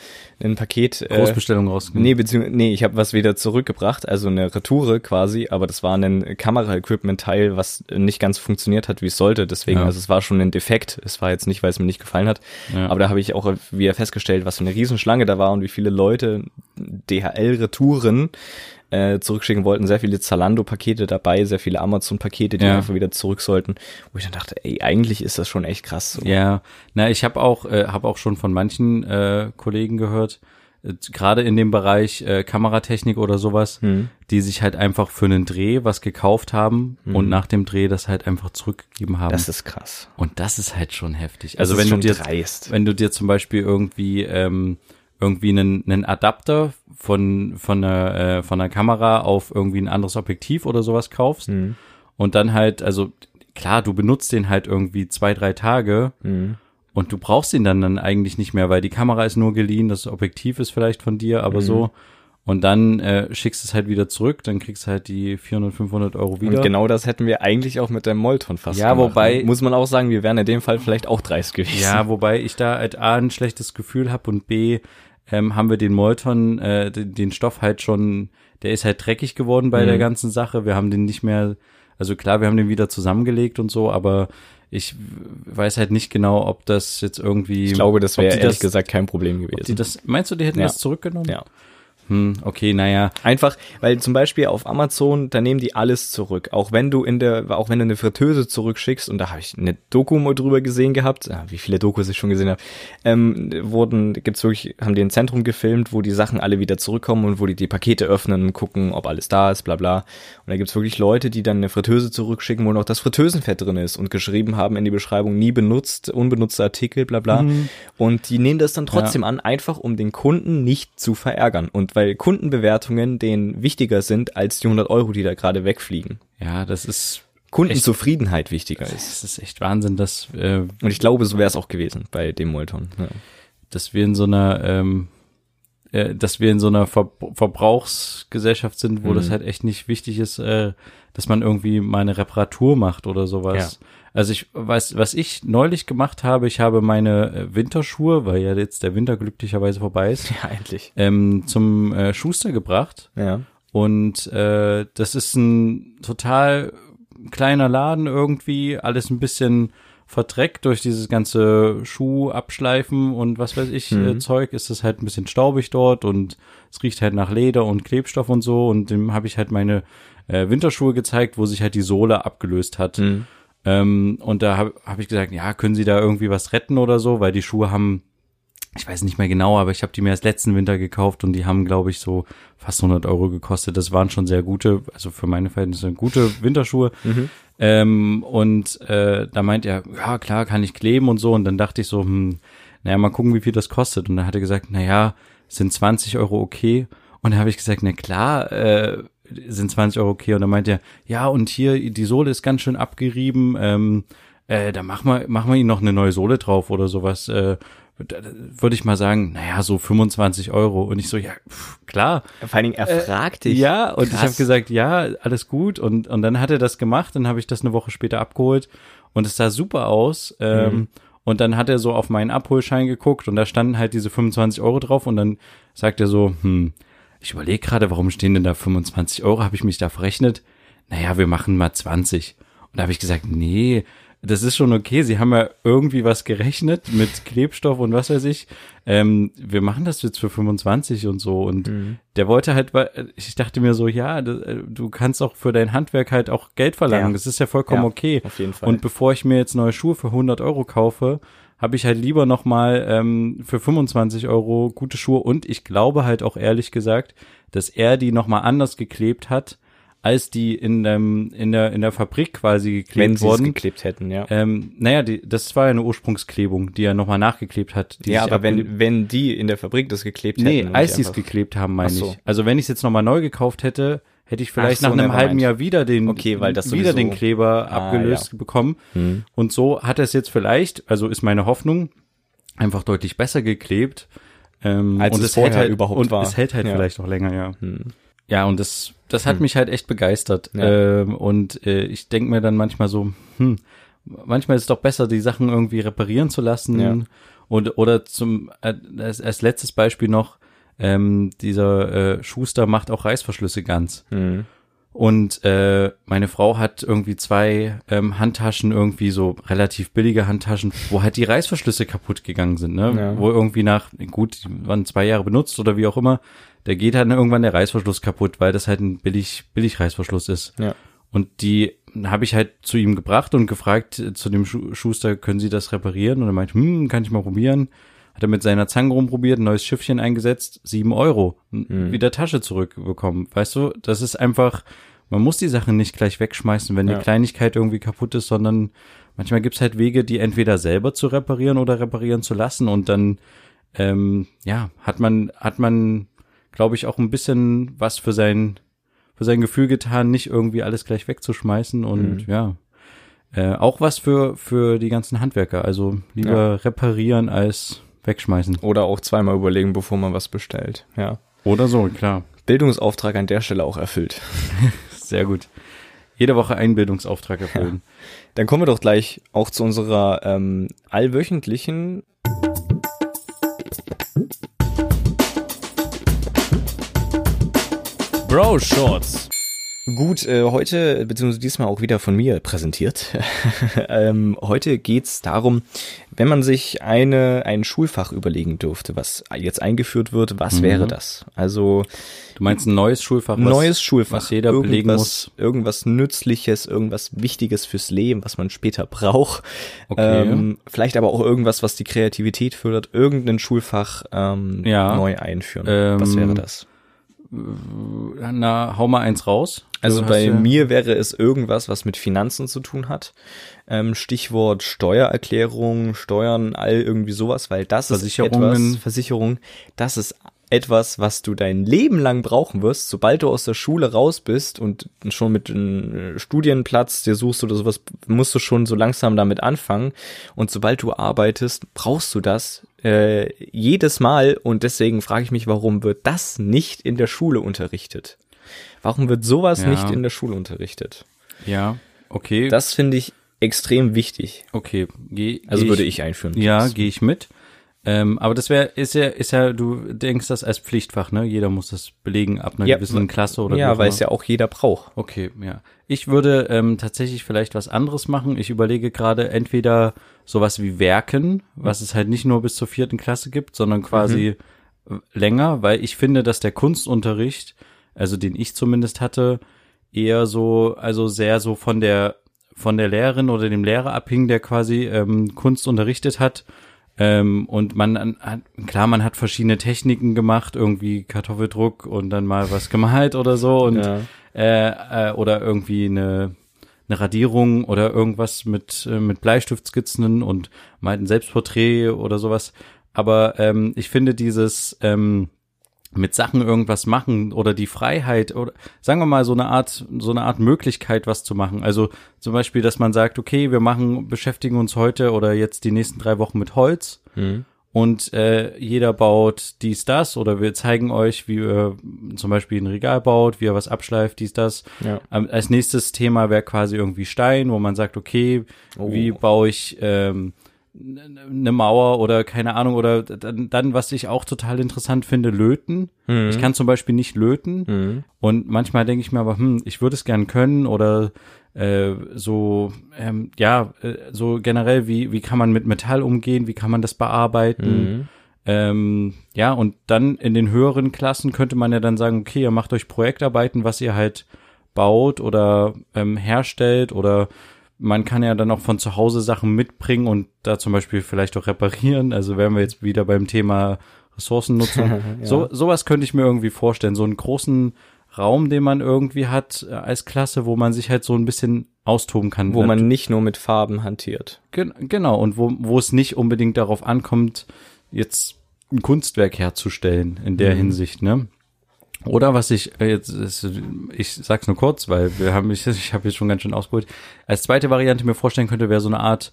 [SPEAKER 2] ein Paket äh,
[SPEAKER 1] Großbestellung rausgenommen.
[SPEAKER 2] Nee, beziehungsweise, nee, ich habe was wieder zurückgebracht, also eine Retoure quasi, aber das war ein Kamera-Equipment-Teil, was nicht ganz funktioniert hat, wie es sollte. Deswegen,
[SPEAKER 1] Ja.
[SPEAKER 2] also es war schon ein Defekt. Es war jetzt nicht, weil es mir nicht gefallen hat.
[SPEAKER 1] Ja.
[SPEAKER 2] Aber da habe ich auch wieder festgestellt, was für eine Riesenschlange da war und wie viele Leute DHL-Retouren äh, zurückschicken wollten. Sehr viele Zalando-Pakete dabei, sehr viele Amazon-Pakete, die
[SPEAKER 1] Ja.
[SPEAKER 2] einfach wieder zurück sollten. Wo ich dann dachte, ey, eigentlich ist das schon echt krass. So.
[SPEAKER 1] Ja, na, ich habe auch, äh, habe auch schon von manchen äh, Kollegen gehört, äh, gerade in dem Bereich äh, Kameratechnik oder sowas,
[SPEAKER 2] Hm.
[SPEAKER 1] die sich halt einfach für einen Dreh was gekauft haben und nach dem Dreh das halt einfach zurückgegeben haben.
[SPEAKER 2] Hm. Das ist krass.
[SPEAKER 1] und das ist halt schon heftig.
[SPEAKER 2] Das
[SPEAKER 1] Also wenn du dir,
[SPEAKER 2] dreist.
[SPEAKER 1] wenn du dir zum Beispiel irgendwie ähm, irgendwie einen, einen Adapter von von einer äh, von einer Kamera auf irgendwie ein anderes Objektiv oder sowas kaufst
[SPEAKER 2] Hm.
[SPEAKER 1] und dann halt, also klar, du benutzt den halt irgendwie zwei drei Tage
[SPEAKER 2] Hm.
[SPEAKER 1] und du brauchst ihn dann dann eigentlich nicht mehr, weil die Kamera ist nur geliehen, das Objektiv ist vielleicht von dir, aber so. Und dann äh, schickst du es halt wieder zurück, dann kriegst du halt die 400, 500 Euro wieder.
[SPEAKER 2] Und genau das hätten wir eigentlich auch mit dem Molton fast
[SPEAKER 1] Ja,
[SPEAKER 2] gemacht,
[SPEAKER 1] wobei-
[SPEAKER 2] ne? Muss man auch sagen, wir wären in dem Fall vielleicht auch dreist gewesen.
[SPEAKER 1] Ja, wobei ich da halt A ein schlechtes Gefühl habe und B ähm, haben wir den Molton, äh, den, den Stoff halt schon, der ist halt dreckig geworden bei
[SPEAKER 2] Mhm.
[SPEAKER 1] der ganzen Sache. Wir haben den nicht mehr, also klar, wir haben den wieder zusammengelegt und so, aber ich weiß halt nicht genau, ob das jetzt irgendwie.
[SPEAKER 2] Ich glaube, das wäre ehrlich
[SPEAKER 1] das,
[SPEAKER 2] gesagt kein Problem gewesen.
[SPEAKER 1] das, meinst du, die hätten
[SPEAKER 2] Ja.
[SPEAKER 1] das zurückgenommen?
[SPEAKER 2] Ja.
[SPEAKER 1] Hm, okay, naja.
[SPEAKER 2] Einfach, weil zum Beispiel auf Amazon, da nehmen die alles zurück. Auch wenn du in der, auch wenn du eine Fritteuse zurückschickst, und da habe ich eine Doku mal drüber gesehen gehabt, ah, wie viele Dokus ich schon gesehen habe, ähm, wurden, gibt's wirklich, haben die ein Zentrum gefilmt, wo die Sachen alle wieder zurückkommen und wo die die Pakete öffnen und gucken, ob alles da ist, bla bla. Und da gibt's wirklich Leute, die dann eine Fritteuse zurückschicken, wo noch das Fritteusenfett drin ist und geschrieben haben in die Beschreibung, nie benutzt, unbenutzte Artikel, bla bla. Und die nehmen das dann trotzdem an, einfach um den Kunden nicht zu verärgern. Und weil Kundenbewertungen denen wichtiger sind als die 100 Euro, die da gerade wegfliegen.
[SPEAKER 1] Ja, das ist,
[SPEAKER 2] Kundenzufriedenheit wichtiger ist.
[SPEAKER 1] das ist echt Wahnsinn, dass, äh,
[SPEAKER 2] Und ich glaube, so wäre es auch gewesen bei dem Molton. Ja.
[SPEAKER 1] dass wir in so einer, ähm, äh, dass wir in so einer Ver Verbrauchsgesellschaft sind, wo
[SPEAKER 2] Mhm.
[SPEAKER 1] das halt echt nicht wichtig ist, äh, dass man irgendwie mal eine Reparatur macht oder sowas. Also ich weiß, was ich neulich gemacht habe, ich habe meine äh, Winterschuhe, weil ja jetzt der Winter glücklicherweise vorbei ist,
[SPEAKER 2] ja, endlich.
[SPEAKER 1] ähm, zum äh, Schuster gebracht.
[SPEAKER 2] Ja.
[SPEAKER 1] Und äh, das ist ein total kleiner Laden irgendwie, alles ein bisschen verdreckt durch dieses ganze Schuh abschleifen und was weiß ich äh, Zeug, ist es halt ein bisschen staubig dort und es riecht halt nach Leder und Klebstoff und so und dem habe ich halt meine äh, Winterschuhe gezeigt, wo sich halt die Sohle abgelöst hat.
[SPEAKER 2] Mhm.
[SPEAKER 1] Ähm, und da habe hab ich gesagt, ja, können Sie da irgendwie was retten oder so, weil die Schuhe haben, ich weiß nicht mehr genau, aber ich habe die mir erst letzten Winter gekauft und die haben, glaube ich, so fast 100 Euro gekostet. Das waren schon sehr gute, also für meine Verhältnisse gute Winterschuhe. Ähm, und äh, da meint er, ja klar, kann ich kleben und so. Und dann dachte ich so, hm, naja, mal gucken, wie viel das kostet. Und dann hat er gesagt, naja, sind 20 Euro okay. Und dann habe ich gesagt, na klar, äh, sind 20 Euro okay. Und dann meint er, ja, und hier, die Sohle ist ganz schön abgerieben. Ähm, äh, da machen wir, machen wir ihnen noch eine neue Sohle drauf oder sowas. Äh, würde ich mal sagen, naja, so 25 Euro. Und ich so, ja, pff, klar.
[SPEAKER 2] Vor allen Dingen, er fragt dich.
[SPEAKER 1] Ja, und ich
[SPEAKER 2] Krass.
[SPEAKER 1] habe gesagt, ja, alles gut. Und, und dann hat er das gemacht, dann habe ich das eine Woche später abgeholt und es sah super aus. Ähm, Und dann hat er so auf meinen Abholschein geguckt und da standen halt diese 25 Euro drauf und dann sagt er so, hm, ich überlege gerade, warum stehen denn da 25 Euro? Habe ich mich da verrechnet? Naja, wir machen mal 20. Und da habe ich gesagt, nee, das ist schon okay. Sie haben ja irgendwie was gerechnet mit Klebstoff und was weiß ich. Ähm, wir machen das jetzt für 25 und so. Und der wollte halt, ich dachte mir so, ja, du, äh, du kannst auch für dein Handwerk halt auch Geld verlangen.
[SPEAKER 2] Ja.
[SPEAKER 1] Das ist ja vollkommen
[SPEAKER 2] Ja,
[SPEAKER 1] okay.
[SPEAKER 2] auf jeden Fall.
[SPEAKER 1] Und bevor ich mir jetzt neue Schuhe für 100 Euro kaufe, habe ich halt lieber nochmal ähm, für 25 Euro gute Schuhe und ich glaube halt auch ehrlich gesagt, dass er die nochmal anders geklebt hat, als die in, dem, in, der, in der Fabrik quasi geklebt
[SPEAKER 2] Wenn sie es
[SPEAKER 1] wurden.
[SPEAKER 2] geklebt hätten, ja.
[SPEAKER 1] Ähm, naja, die, das war ja eine Ursprungsklebung, die er nochmal nachgeklebt hat.
[SPEAKER 2] ja, aber wenn, wenn die in der Fabrik das geklebt
[SPEAKER 1] Nee,
[SPEAKER 2] hätten. und
[SPEAKER 1] als
[SPEAKER 2] die
[SPEAKER 1] sie es geklebt haben, meine
[SPEAKER 2] so.
[SPEAKER 1] ich. Also wenn ich es jetzt nochmal neu gekauft hätte, hätte ich vielleicht
[SPEAKER 2] so,
[SPEAKER 1] nach einem halben. Jahr wieder den,
[SPEAKER 2] Okay, weil das
[SPEAKER 1] wieder den Kleber
[SPEAKER 2] Ah,
[SPEAKER 1] abgelöst bekommen.
[SPEAKER 2] Hm.
[SPEAKER 1] Und so hat er es jetzt vielleicht, also ist meine Hoffnung, einfach deutlich besser geklebt. Ähm,
[SPEAKER 2] Als
[SPEAKER 1] und
[SPEAKER 2] es
[SPEAKER 1] hält
[SPEAKER 2] vorher
[SPEAKER 1] halt,
[SPEAKER 2] überhaupt
[SPEAKER 1] und
[SPEAKER 2] war.
[SPEAKER 1] es hält halt
[SPEAKER 2] Ja.
[SPEAKER 1] vielleicht auch länger, ja.
[SPEAKER 2] Hm.
[SPEAKER 1] Ja, und das, das hat mich halt echt begeistert.
[SPEAKER 2] Ja.
[SPEAKER 1] Ähm, und äh, ich denke mir dann manchmal so, hm, manchmal ist es doch besser, die Sachen irgendwie reparieren zu lassen.
[SPEAKER 2] Ja.
[SPEAKER 1] Und, oder zum äh, als, als letztes Beispiel noch, ähm, dieser äh, Schuster macht auch Reißverschlüsse ganz.
[SPEAKER 2] Hm.
[SPEAKER 1] Und äh, meine Frau hat irgendwie zwei ähm, Handtaschen, irgendwie so relativ billige Handtaschen, wo halt die Reißverschlüsse kaputt gegangen sind, ne?
[SPEAKER 2] Ja.
[SPEAKER 1] Wo irgendwie nach, gut, die waren zwei Jahre benutzt oder wie auch immer, da geht halt irgendwann der Reißverschluss kaputt, weil das halt ein billig, billig Reißverschluss ist.
[SPEAKER 2] Ja.
[SPEAKER 1] Und die habe ich halt zu ihm gebracht und gefragt äh, zu dem Schu Schuster, können Sie das reparieren? Und er meint, hm, kann ich mal probieren. Hat er mit seiner Zange rumprobiert, ein neues Schiffchen eingesetzt, sieben Euro,
[SPEAKER 2] Mhm.
[SPEAKER 1] wieder Tasche zurückbekommen. Weißt du, das ist einfach, man muss die Sachen nicht gleich wegschmeißen, wenn
[SPEAKER 2] Ja.
[SPEAKER 1] die Kleinigkeit irgendwie kaputt ist, sondern manchmal gibt's halt Wege, die entweder selber zu reparieren oder reparieren zu lassen und dann, ähm, ja, hat man, hat man, glaube ich, auch ein bisschen was für sein, für sein Gefühl getan, nicht irgendwie alles gleich wegzuschmeißen und
[SPEAKER 2] Mhm.
[SPEAKER 1] ja. Äh, auch was für, für die ganzen Handwerker. Also lieber
[SPEAKER 2] Ja.
[SPEAKER 1] reparieren als wegschmeißen.
[SPEAKER 2] Oder auch zweimal überlegen, bevor man was bestellt. Ja.
[SPEAKER 1] Oder so, klar.
[SPEAKER 2] Bildungsauftrag an der Stelle auch erfüllt.
[SPEAKER 1] Sehr gut. Jede Woche einen Bildungsauftrag erfüllen.
[SPEAKER 2] Dann kommen wir doch gleich auch zu unserer ähm, allwöchentlichen Bro Shorts. Gut, äh, heute, beziehungsweise diesmal auch wieder von mir präsentiert. ähm, heute geht's darum, wenn man sich eine, ein Schulfach überlegen dürfte, was jetzt eingeführt wird, was
[SPEAKER 1] Mhm.
[SPEAKER 2] wäre das? Also
[SPEAKER 1] Du meinst ein neues Schulfach? Was,
[SPEAKER 2] neues Schulfach,
[SPEAKER 1] was jeder belegen
[SPEAKER 2] irgendwas,
[SPEAKER 1] muss.
[SPEAKER 2] irgendwas Nützliches, irgendwas Wichtiges fürs Leben, was man später braucht.
[SPEAKER 1] Okay.
[SPEAKER 2] Ähm, vielleicht aber auch irgendwas, was die Kreativität fördert, irgendein Schulfach ähm,
[SPEAKER 1] Ja.
[SPEAKER 2] neu einführen.
[SPEAKER 1] Ähm,
[SPEAKER 2] was wäre das?
[SPEAKER 1] Na, hau mal eins raus.
[SPEAKER 2] Also
[SPEAKER 1] Du
[SPEAKER 2] bei mir wäre es irgendwas, was mit Finanzen zu tun hat. Ähm, Stichwort Steuererklärung, Steuern, all irgendwie sowas, weil das ist etwas, Versicherung, das ist etwas, was du dein Leben lang brauchen wirst, sobald du aus der Schule raus bist und schon mit einem Studienplatz dir suchst oder sowas, musst du schon so langsam damit anfangen. Und sobald du arbeitest, brauchst du das äh, jedes Mal. Und deswegen frage ich mich, warum wird das nicht in der Schule unterrichtet? Warum wird sowas
[SPEAKER 1] Ja.
[SPEAKER 2] nicht in der Schule unterrichtet?
[SPEAKER 1] Ja, okay.
[SPEAKER 2] Das finde ich extrem wichtig.
[SPEAKER 1] okay. Geh,
[SPEAKER 2] Also
[SPEAKER 1] geh
[SPEAKER 2] würde ich einführen.
[SPEAKER 1] Ja, gehe ich mit. Ähm, aber das wäre, ist ja, ist ja, du denkst das als Pflichtfach, ne? Jeder muss das belegen ab einer
[SPEAKER 2] Ja,
[SPEAKER 1] gewissen Klasse oder
[SPEAKER 2] ja, weil es ja auch jeder braucht.
[SPEAKER 1] Okay, ja. Ich würde ähm, tatsächlich vielleicht was anderes machen. Ich überlege gerade entweder sowas wie Werken, was es halt nicht nur bis zur vierten Klasse gibt, sondern quasi
[SPEAKER 2] Mhm.
[SPEAKER 1] länger, weil ich finde, dass der Kunstunterricht, also den ich zumindest hatte, eher so, also sehr so von der von der Lehrerin oder dem Lehrer abhing, der quasi ähm, Kunst unterrichtet hat. Ähm, und man an- hat, klar, man hat verschiedene Techniken gemacht, irgendwie Kartoffeldruck und dann mal was gemalt oder so und
[SPEAKER 2] Ja.
[SPEAKER 1] äh, äh, oder irgendwie eine, eine Radierung oder irgendwas mit, äh, mit Bleistiftskizzen und mal ein Selbstporträt oder sowas. Aber ähm, ich finde dieses ähm, mit Sachen irgendwas machen oder die Freiheit oder sagen wir mal so eine Art so eine Art Möglichkeit was zu machen. Also zum Beispiel, dass man sagt, okay, wir machen beschäftigen uns heute oder jetzt die nächsten drei Wochen mit Holz
[SPEAKER 2] Mhm.
[SPEAKER 1] und äh, jeder baut dies, das oder wir zeigen euch, wie ihr zum Beispiel ein Regal baut, wie er was abschleift, dies, das.
[SPEAKER 2] Ja.
[SPEAKER 1] Ähm, als nächstes Thema wäre quasi irgendwie Stein, wo man sagt, okay,
[SPEAKER 2] Oh.
[SPEAKER 1] wie baue ich ähm, eine Mauer oder keine Ahnung oder dann, dann, was ich auch total interessant finde, löten.
[SPEAKER 2] Mhm.
[SPEAKER 1] Ich kann zum Beispiel nicht löten
[SPEAKER 2] Mhm.
[SPEAKER 1] und manchmal denke ich mir aber, hm, ich würde es gern können oder äh, so, ähm, ja, äh, so generell, wie, wie kann man mit Metall umgehen, wie kann man das bearbeiten?
[SPEAKER 2] Mhm.
[SPEAKER 1] Ähm, ja, und dann in den höheren Klassen könnte man ja dann sagen, okay, ihr macht euch Projektarbeiten, was ihr halt baut oder ähm, herstellt oder man kann ja dann auch von zu Hause Sachen mitbringen und da zum Beispiel vielleicht auch reparieren. Also wären wir jetzt wieder beim Thema Ressourcennutzung. ja. So sowas könnte ich mir irgendwie vorstellen. So einen großen Raum, den man irgendwie hat äh, als Klasse, wo man sich halt so ein bisschen austoben kann.
[SPEAKER 2] Wo man nicht nur mit Farben hantiert.
[SPEAKER 1] Gen genau, und wo, wo es nicht unbedingt darauf ankommt, jetzt ein Kunstwerk herzustellen in der mhm. Hinsicht, ne? Oder was ich äh, jetzt, ich sag's nur kurz, weil wir haben, ich, ich habe jetzt schon ganz schön ausgeholt. Als zweite Variante mir vorstellen könnte, wäre so eine Art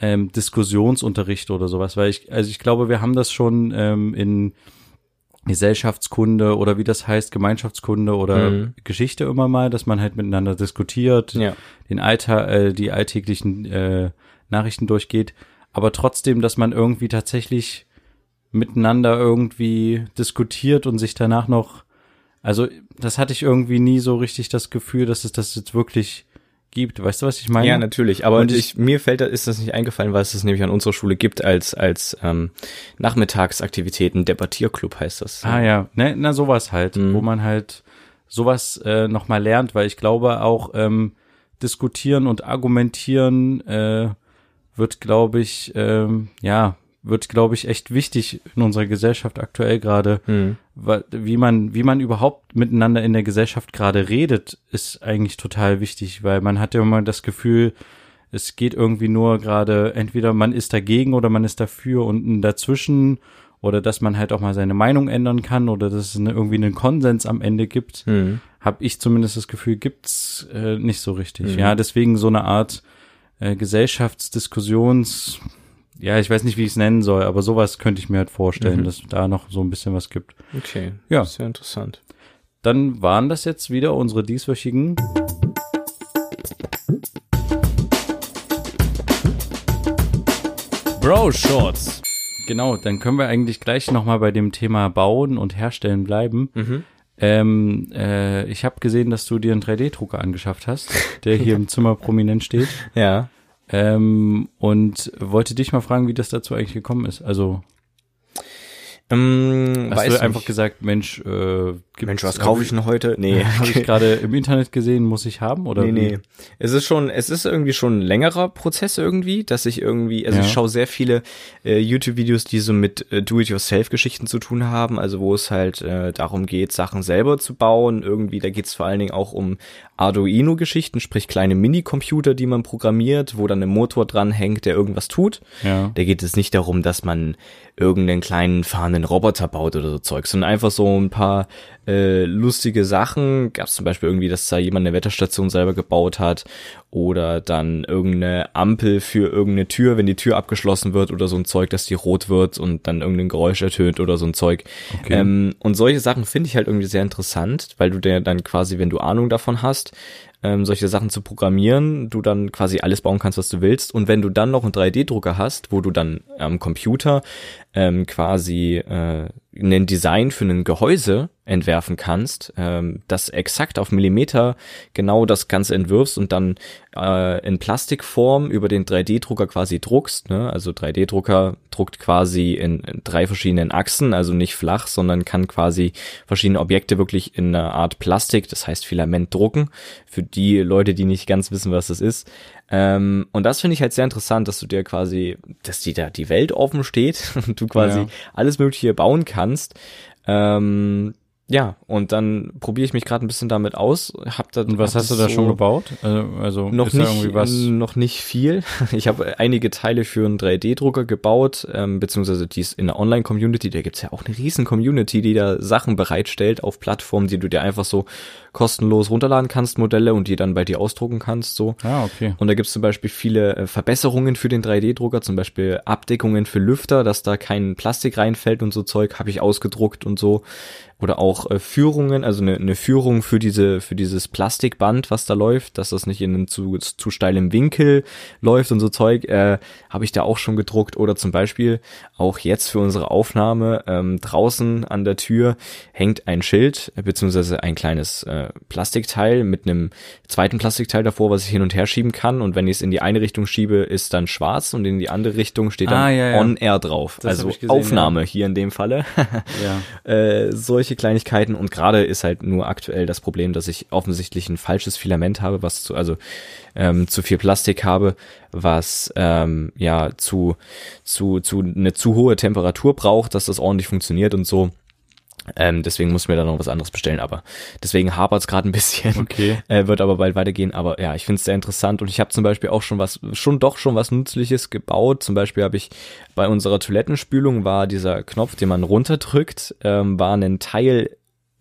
[SPEAKER 1] ähm, Diskussionsunterricht oder sowas, weil ich, also ich glaube, wir haben das schon ähm, in Gesellschaftskunde oder wie das heißt, Gemeinschaftskunde oder mhm. Geschichte immer mal, dass man halt miteinander diskutiert, ja. den Alltag, äh, die alltäglichen äh, Nachrichten durchgeht, aber trotzdem, dass man irgendwie tatsächlich miteinander irgendwie diskutiert und sich danach noch, also das hatte ich irgendwie nie so richtig das Gefühl, dass es das jetzt wirklich gibt. Weißt du, was ich meine?
[SPEAKER 2] Ja, natürlich. Aber und ich, mir fällt da, ist das nicht eingefallen, weil es das nämlich an unserer Schule gibt als als ähm, Nachmittagsaktivitäten. Debattierclub heißt das.
[SPEAKER 1] Ah ja, ne, na sowas halt, mhm. wo man halt sowas äh, noch mal lernt, weil ich glaube auch ähm, diskutieren und argumentieren äh, wird, glaube ich, ähm, ja wird, glaube ich, echt wichtig in unserer Gesellschaft aktuell gerade. Mhm. Wie man, wie man überhaupt miteinander in der Gesellschaft gerade redet, ist eigentlich total wichtig, weil man hat ja immer das Gefühl, es geht irgendwie nur gerade, entweder man ist dagegen oder man ist dafür und dazwischen oder dass man halt auch mal seine Meinung ändern kann oder dass es eine, irgendwie einen Konsens am Ende gibt, mhm. habe ich zumindest das Gefühl, gibt's äh, nicht so richtig. Mhm. Ja, deswegen so eine Art äh, Gesellschaftsdiskussions ja, ich weiß nicht, wie ich es nennen soll, aber sowas könnte ich mir halt vorstellen, mhm. dass da noch so ein bisschen was gibt.
[SPEAKER 2] Okay, ja. Sehr interessant.
[SPEAKER 1] Dann waren das jetzt wieder unsere dieswöchigen Bro Shorts. Genau, dann können wir eigentlich gleich nochmal bei dem Thema Bauen und Herstellen bleiben. Mhm. Ähm, äh, ich habe gesehen, dass du dir einen 3D-Drucker angeschafft hast, der hier im Zimmer prominent steht.
[SPEAKER 2] Ja.
[SPEAKER 1] Ähm, und wollte dich mal fragen, wie das dazu eigentlich gekommen ist. Also ähm, Hast du einfach nicht. gesagt, Mensch, äh,
[SPEAKER 2] Mensch, was kaufe ich denn heute? Nee,
[SPEAKER 1] habe ich gerade im Internet gesehen, muss ich haben oder?
[SPEAKER 2] Nee, wie? nee. Es ist schon, es ist irgendwie schon ein längerer Prozess irgendwie, dass ich irgendwie, also ja. ich schaue sehr viele äh, YouTube-Videos, die so mit äh, Do-it-yourself-Geschichten zu tun haben, also wo es halt äh, darum geht, Sachen selber zu bauen. Irgendwie, da geht es vor allen Dingen auch um Arduino-Geschichten, sprich kleine Mini-Computer, die man programmiert, wo dann ein Motor dran hängt, der irgendwas tut. Ja. Da geht es nicht darum, dass man irgendeinen kleinen fahrenden Roboter baut oder so Zeug, sondern einfach so ein paar äh, lustige Sachen. Gab es zum Beispiel irgendwie, dass da jemand eine Wetterstation selber gebaut hat oder dann irgendeine Ampel für irgendeine Tür, wenn die Tür abgeschlossen wird oder so ein Zeug, dass die rot wird und dann irgendein Geräusch ertönt oder so ein Zeug. Okay. Ähm, und solche Sachen finde ich halt irgendwie sehr interessant, weil du dir dann quasi, wenn du Ahnung davon hast, ähm, solche Sachen zu programmieren, du dann quasi alles bauen kannst, was du willst. Und wenn du dann noch einen 3D-Drucker hast, wo du dann am Computer ähm, quasi äh, ein Design für ein Gehäuse entwerfen kannst, ähm, das exakt auf Millimeter genau das Ganze entwirfst und dann äh, in Plastikform über den 3D-Drucker quasi druckst. Ne? Also 3D-Drucker druckt quasi in, in, drei verschiedenen Achsen, also nicht flach, sondern kann quasi verschiedene Objekte wirklich in einer Art Plastik, das heißt Filament drucken. Für die Leute, die nicht ganz wissen, was das ist. Ähm, und das finde ich halt sehr interessant, dass du dir quasi, dass dir da die Welt offen steht und du quasi ja. alles Mögliche bauen kannst. Ähm, ja, und dann probiere ich mich gerade ein bisschen damit aus. Hab da,
[SPEAKER 1] und was hast du da so schon gebaut?
[SPEAKER 2] Also, also noch nicht, was noch nicht viel. Ich habe einige Teile für einen 3D-Drucker gebaut, ähm, beziehungsweise die ist in der Online-Community. Da gibt's ja auch eine riesen Community, die da Sachen bereitstellt auf Plattformen, die du dir einfach so kostenlos runterladen kannst, Modelle und die dann bei dir ausdrucken kannst. So.
[SPEAKER 1] Ah, okay.
[SPEAKER 2] Und da gibt's zum Beispiel viele äh, Verbesserungen für den 3D-Drucker, zum Beispiel Abdeckungen für Lüfter, dass da kein Plastik reinfällt und so Zeug, habe ich ausgedruckt und so oder auch äh, Führungen, also eine, eine Führung für diese für dieses Plastikband, was da läuft, dass das nicht in einem zu, zu steilem Winkel läuft und so Zeug, äh, habe ich da auch schon gedruckt oder zum Beispiel auch jetzt für unsere Aufnahme ähm, draußen an der Tür hängt ein Schild äh, beziehungsweise ein kleines äh, Plastikteil mit einem zweiten Plastikteil davor, was ich hin und her schieben kann und wenn ich es in die eine Richtung schiebe, ist dann schwarz und in die andere Richtung steht dann ah, ja, ja. On Air drauf, das also gesehen, Aufnahme ja. hier in dem Falle. äh, solche solche Kleinigkeiten und gerade ist halt nur aktuell das Problem, dass ich offensichtlich ein falsches Filament habe, was zu, also ähm, zu viel Plastik habe, was ähm, ja zu, zu, zu eine zu hohe Temperatur braucht, dass das ordentlich funktioniert und so. Ähm, deswegen muss mir da noch was anderes bestellen, aber deswegen hapert es gerade ein bisschen.
[SPEAKER 1] Okay.
[SPEAKER 2] Äh, wird aber bald weitergehen. Aber ja, ich finde es sehr interessant und ich habe zum Beispiel auch schon was, schon doch schon was Nützliches gebaut. Zum Beispiel habe ich bei unserer Toilettenspülung war dieser Knopf, den man runterdrückt, ähm, war ein Teil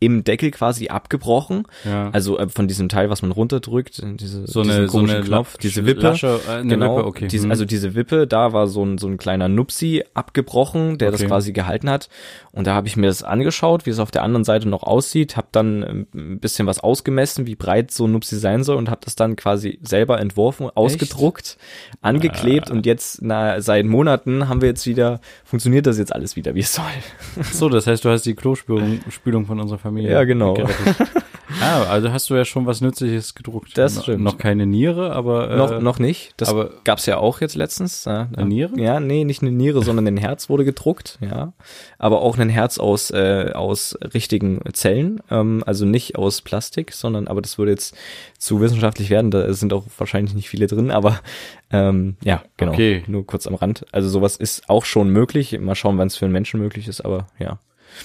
[SPEAKER 2] im Deckel quasi abgebrochen.
[SPEAKER 1] Ja.
[SPEAKER 2] Also äh, von diesem Teil, was man runterdrückt, diese,
[SPEAKER 1] so eine, so eine
[SPEAKER 2] Knopf, diese Wippe.
[SPEAKER 1] Lasche, äh, eine
[SPEAKER 2] genau,
[SPEAKER 1] Wippe, okay.
[SPEAKER 2] diese,
[SPEAKER 1] Hm.
[SPEAKER 2] also diese Wippe, da war so ein, so ein kleiner Nupsi abgebrochen, der
[SPEAKER 1] Okay.
[SPEAKER 2] das quasi gehalten hat. Und da habe ich mir das angeschaut, wie es auf der anderen Seite noch aussieht, habe dann ähm, ein bisschen was ausgemessen, wie breit so ein Nupsi sein soll und habe das dann quasi selber entworfen, ausgedruckt, angeklebt
[SPEAKER 1] Ah.
[SPEAKER 2] und jetzt na, seit Monaten haben wir jetzt wieder, funktioniert das jetzt alles wieder, wie es soll.
[SPEAKER 1] so, das heißt, du hast die Klospülung Spülung von unserer Familie.
[SPEAKER 2] Ja, genau.
[SPEAKER 1] ah, also hast du ja schon was Nützliches gedruckt.
[SPEAKER 2] Das
[SPEAKER 1] No-
[SPEAKER 2] stimmt.
[SPEAKER 1] Noch keine Niere, aber äh,
[SPEAKER 2] noch, noch nicht. Das
[SPEAKER 1] aber-
[SPEAKER 2] gab's ja auch jetzt letztens. Ja,
[SPEAKER 1] Eine Niere?
[SPEAKER 2] Ja, nee, nicht eine Niere, sondern ein Herz wurde gedruckt, ja. Aber auch ein Herz aus, äh, aus richtigen Zellen, ähm, also nicht aus Plastik, sondern, aber das würde jetzt zu wissenschaftlich werden, da sind auch wahrscheinlich nicht viele drin, aber ähm, ja, genau.
[SPEAKER 1] Okay.
[SPEAKER 2] Nur kurz am Rand. Also sowas ist auch schon möglich. Mal schauen, wann es für einen Menschen möglich ist, aber ja.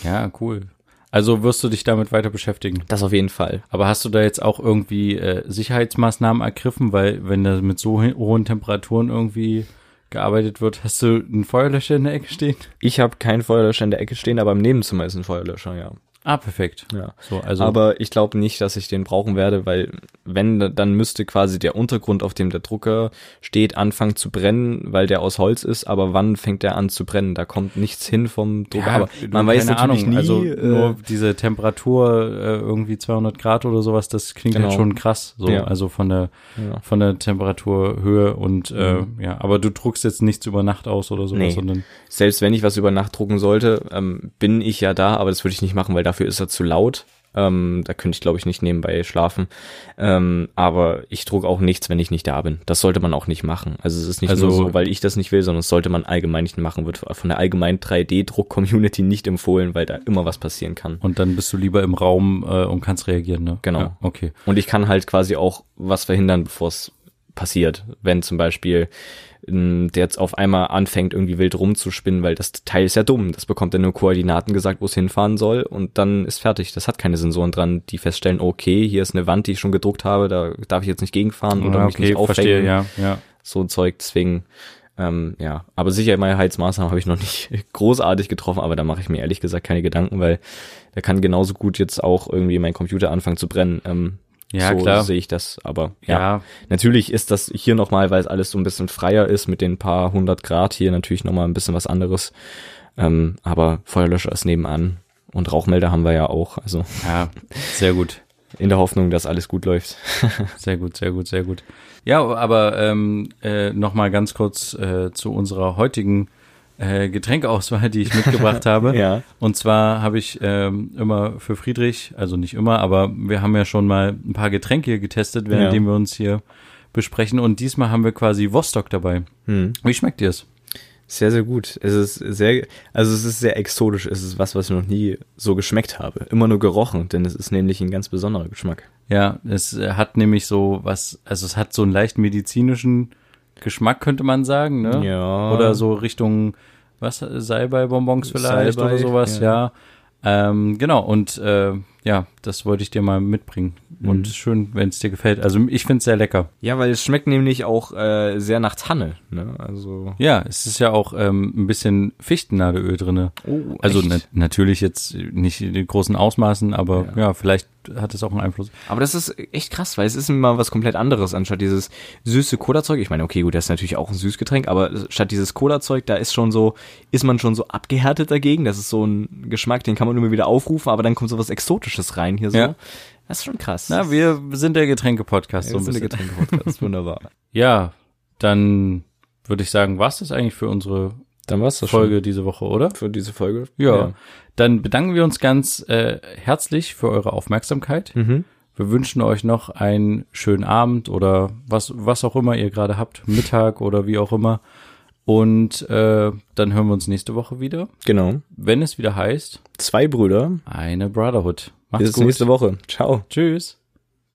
[SPEAKER 1] Ja, cool. Also wirst du dich damit weiter beschäftigen.
[SPEAKER 2] Das auf jeden Fall.
[SPEAKER 1] Aber hast du da jetzt auch irgendwie äh, Sicherheitsmaßnahmen ergriffen, weil wenn da mit so hohen Temperaturen irgendwie gearbeitet wird, hast du einen Feuerlöscher in der Ecke stehen?
[SPEAKER 2] Ich habe keinen Feuerlöscher in der Ecke stehen, aber im Nebenzimmer ist ein Feuerlöscher, ja.
[SPEAKER 1] Ah, perfekt.
[SPEAKER 2] Ja.
[SPEAKER 1] So, also
[SPEAKER 2] aber ich glaube nicht, dass ich den brauchen werde, weil wenn, dann müsste quasi der Untergrund, auf dem der Drucker steht, anfangen zu brennen, weil der aus Holz ist. Aber wann fängt der an zu brennen? Da kommt nichts hin vom Drucker.
[SPEAKER 1] Ja,
[SPEAKER 2] aber man weiß natürlich
[SPEAKER 1] Ahnung,
[SPEAKER 2] nie.
[SPEAKER 1] Also
[SPEAKER 2] äh,
[SPEAKER 1] nur diese Temperatur äh, irgendwie 200 Grad oder sowas, das klingt
[SPEAKER 2] Genau.
[SPEAKER 1] halt schon krass. So,
[SPEAKER 2] Ja.
[SPEAKER 1] also von der
[SPEAKER 2] ja.
[SPEAKER 1] von der Temperaturhöhe und äh,
[SPEAKER 2] Mhm.
[SPEAKER 1] ja, aber du druckst jetzt nichts über Nacht aus oder sowas,
[SPEAKER 2] Nee.
[SPEAKER 1] sondern
[SPEAKER 2] Selbst wenn ich was über Nacht drucken sollte, ähm, bin ich ja da, aber das würde ich nicht machen, weil dafür ist er zu laut. Ähm, da könnte ich, glaube ich, nicht nebenbei schlafen. Ähm, aber ich druck auch nichts, wenn ich nicht da bin. Das sollte man auch nicht machen. Also es ist nicht
[SPEAKER 1] Also-
[SPEAKER 2] nur so, weil ich das nicht will, sondern das sollte man allgemein nicht machen. Wird von der allgemeinen 3D-Druck-Community nicht empfohlen, weil da immer was passieren kann.
[SPEAKER 1] und dann bist du lieber im Raum äh, und kannst reagieren, ne?
[SPEAKER 2] Genau.
[SPEAKER 1] Ja, okay.
[SPEAKER 2] Und ich kann halt quasi auch was verhindern, bevor es passiert. Wenn zum Beispiel der jetzt auf einmal anfängt, irgendwie wild rumzuspinnen, weil das Teil ist ja dumm. Das bekommt dann nur Koordinaten gesagt, wo es hinfahren soll und dann ist fertig. Das hat keine Sensoren dran, die feststellen, okay, hier ist eine Wand, die ich schon gedruckt habe, da darf ich jetzt nicht gegenfahren oder
[SPEAKER 1] Ja,
[SPEAKER 2] mich nicht aufhängen.
[SPEAKER 1] verstehe, ja, ja.
[SPEAKER 2] So ein Zeug, deswegen, ähm, ja. Aber Sicherheitsmaßnahmen habe ich noch nicht großartig getroffen, aber da mache ich mir ehrlich gesagt keine Gedanken, weil da kann genauso gut jetzt auch irgendwie mein Computer anfangen zu brennen. Ähm,
[SPEAKER 1] Ja,
[SPEAKER 2] so
[SPEAKER 1] klar.
[SPEAKER 2] sehe ich das, aber ja.
[SPEAKER 1] Ja,
[SPEAKER 2] Natürlich ist das hier nochmal, weil es alles so ein bisschen freier ist mit den paar hundert Grad hier natürlich nochmal ein bisschen was anderes. Ähm, aber Feuerlöscher ist nebenan und Rauchmelder haben wir ja auch. Also
[SPEAKER 1] ja, sehr gut.
[SPEAKER 2] in der Hoffnung, dass alles gut läuft.
[SPEAKER 1] Sehr gut, sehr gut, sehr gut. Ja, aber ähm, äh, noch mal ganz kurz äh, zu unserer heutigen äh, Getränkeauswahl, die ich mitgebracht habe.
[SPEAKER 2] Ja.
[SPEAKER 1] Und zwar habe ich ähm, immer für Friedrich, also nicht immer, aber wir haben ja schon mal ein paar Getränke getestet, währenddem wir uns hier besprechen. Und diesmal haben wir quasi Vostok dabei.
[SPEAKER 2] Hm.
[SPEAKER 1] Wie schmeckt dir es?
[SPEAKER 2] Sehr, sehr gut. Es ist sehr, also es ist sehr exotisch. Es ist was, was ich noch nie so geschmeckt habe. Immer nur gerochen, denn es ist nämlich ein ganz besonderer Geschmack.
[SPEAKER 1] Ja, es hat nämlich so was, also es hat so einen leicht medizinischen Geschmack, könnte man sagen, ne?
[SPEAKER 2] Ja.
[SPEAKER 1] Oder so Richtung, was, Salbei-Bonbons vielleicht
[SPEAKER 2] Salbei,
[SPEAKER 1] oder sowas, ja. Ähm, genau, und äh, ja, das wollte ich dir mal mitbringen. Und
[SPEAKER 2] Mhm.
[SPEAKER 1] schön, wenn es dir gefällt. Also ich finde es sehr lecker.
[SPEAKER 2] Ja, weil es schmeckt nämlich auch äh, sehr nach Tanne. Ne? Also
[SPEAKER 1] Ja, es ist ja auch ähm, ein bisschen Fichtennadelöl drinne.
[SPEAKER 2] Oh,
[SPEAKER 1] Also na natürlich jetzt nicht in großen Ausmaßen, aber ja.
[SPEAKER 2] Ja.
[SPEAKER 1] vielleicht hat es auch einen Einfluss.
[SPEAKER 2] Aber das ist echt krass, weil es ist immer was komplett anderes, anstatt dieses süße Cola-Zeug. Ich meine, okay, gut, das ist natürlich auch ein Süßgetränk, aber statt dieses Cola-Zeug, da ist schon so, ist man schon so abgehärtet dagegen. Das ist so ein Geschmack, den kann man immer wieder aufrufen, aber dann kommt so was Exotisches rein hier so.
[SPEAKER 1] Ja.
[SPEAKER 2] Das ist schon krass.
[SPEAKER 1] Na, wir sind der Getränke-Podcast
[SPEAKER 2] ja,
[SPEAKER 1] so ein
[SPEAKER 2] das ist eine
[SPEAKER 1] bisschen.
[SPEAKER 2] Getränke-Podcast, wunderbar.
[SPEAKER 1] Ja, dann würde ich sagen, war's das eigentlich für unsere
[SPEAKER 2] Dann war's das
[SPEAKER 1] Folge diese Woche, oder?
[SPEAKER 2] schon für diese Folge.
[SPEAKER 1] Ja. Dann bedanken wir uns ganz äh, herzlich für eure Aufmerksamkeit.
[SPEAKER 2] Mhm.
[SPEAKER 1] Wir wünschen euch noch einen schönen Abend oder was, was auch immer ihr gerade habt, Mittag oder wie auch immer. Und äh, dann hören wir uns nächste Woche wieder,
[SPEAKER 2] Genau.
[SPEAKER 1] wenn es wieder heißt,
[SPEAKER 2] Zwei Brüder.
[SPEAKER 1] eine Brotherhood. Macht's
[SPEAKER 2] Bis nächste Woche. Ciao.
[SPEAKER 1] Tschüss.